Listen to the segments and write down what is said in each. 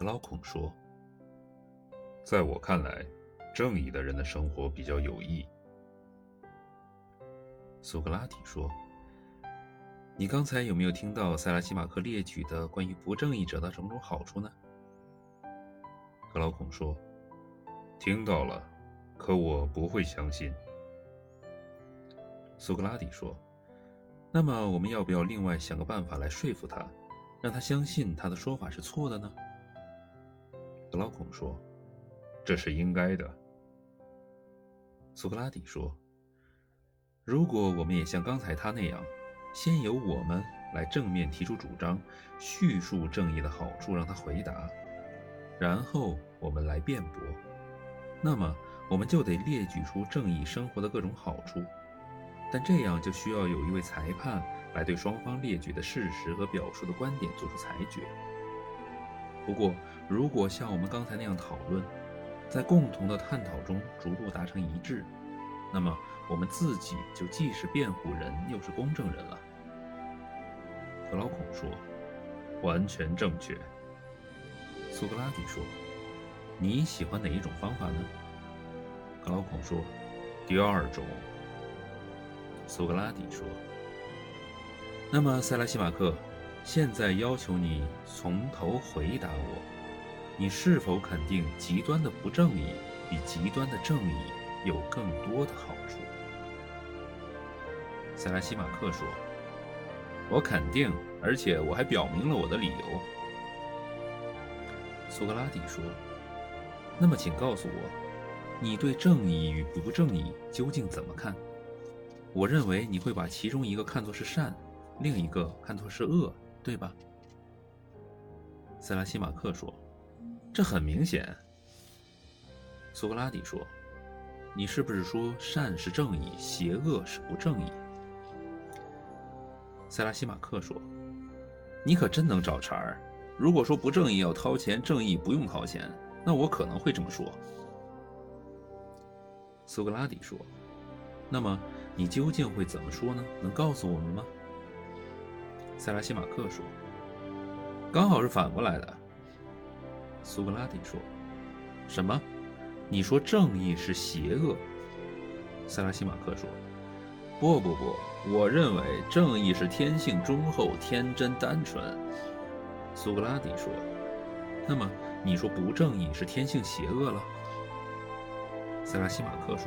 格劳孔说：“在我看来，正义的人的生活比较有益。”苏格拉底说：“你刚才有没有听到塞拉西马克列举的关于不正义者的种种好处呢？”格老孔说：“听到了，可我不会相信。”苏格拉底说：“那么我们要不要另外想个办法来说服他，让他相信他的说法是错的呢？”格劳孔说：“这是应该的。”苏格拉底说：“如果我们也像刚才他那样，先由我们来正面提出主张，叙述正义的好处，让他回答，然后我们来辩驳，那么我们就得列举出正义生活的各种好处。”但这样就需要有一位裁判来对双方列举的事实和表述的观点做出裁决。不过，如果像我们刚才那样讨论，在共同的探讨中逐步达成一致，那么我们自己就既是辩护人又是公证人了。格劳孔说：“完全正确。”苏格拉底说：“你喜欢哪一种方法呢？”格劳孔说：“第二种。”苏格拉底说：“那么，塞拉西马克，现在要求你从头回答我，你是否肯定极端的不正义比极端的正义有更多的好处？”塞拉西马克说：“我肯定，而且我还表明了我的理由。”苏格拉底说：“那么，请告诉我，你对正义与不正义究竟怎么看？”我认为你会把其中一个看作是善，另一个看作是恶，对吧？塞拉西马克说：“这很明显。”苏格拉底说：“你是不是说善是正义，邪恶是不正义？”塞拉西马克说：“你可真能找茬儿！如果说不正义要掏钱，正义不用掏钱，那我可能会这么说。”苏格拉底说：“那么？”你究竟会怎么说呢？能告诉我们吗？塞拉西马克说：“刚好是反过来的。”苏格拉底说：“什么？你说正义是邪恶？”塞拉西马克说：“不不不，我认为正义是天性忠厚、天真单纯。”苏格拉底说：“那么你说不正义是天性邪恶了？”塞拉西马克说：“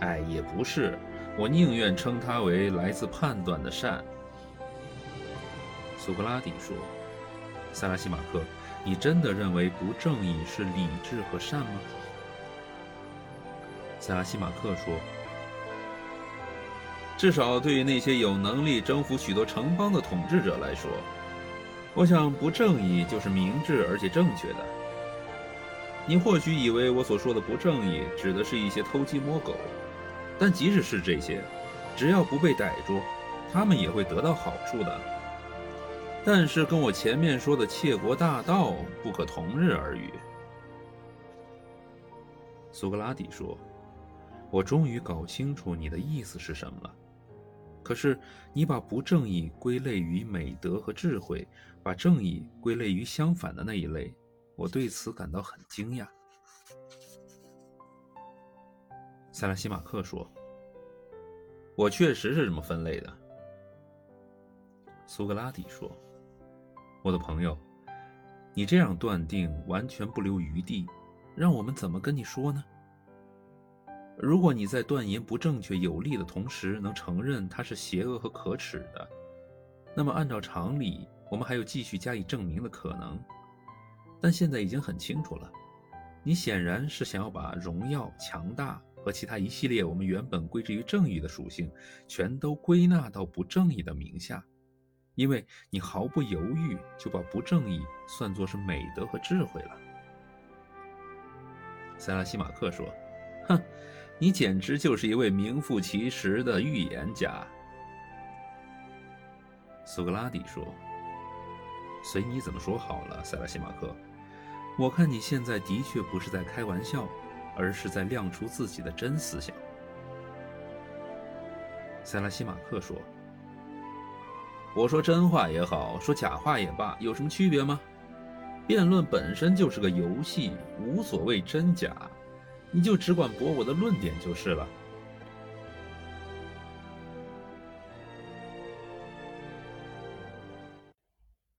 哎，也不是。”我宁愿称它为来自判断的善。苏格拉底说：“塞拉西马克，你真的认为不正义是理智和善吗？”塞拉西马克说：“至少对于那些有能力征服许多城邦的统治者来说，我想不正义就是明智而且正确的。你或许以为我所说的不正义指的是一些偷鸡摸狗。”但即使是这些，只要不被逮住，他们也会得到好处的。但是跟我前面说的窃国大盗不可同日而语。苏格拉底说：“我终于搞清楚你的意思是什么了。可是你把不正义归类于美德和智慧，把正义归类于相反的那一类，我对此感到很惊讶。”塞拉西马克说：“我确实是这么分类的。”苏格拉底说：“我的朋友，你这样断定完全不留余地，让我们怎么跟你说呢？如果你在断言不正确有利的同时，能承认它是邪恶和可耻的，那么按照常理，我们还有继续加以证明的可能。但现在已经很清楚了，你显然是想要把荣耀、强大。”和其他一系列我们原本归之于正义的属性，全都归纳到不正义的名下，因为你毫不犹豫就把不正义算作是美德和智慧了。塞拉西马克说：“哼，你简直就是一位名副其实的预言家。”苏格拉底说：“随你怎么说好了，塞拉西马克。我看你现在的确不是在开玩笑。”而是在亮出自己的真思想。塞拉西马克说：“我说真话也好，说假话也罢，有什么区别吗？辩论本身就是个游戏，无所谓真假，你就只管驳我的论点就是了。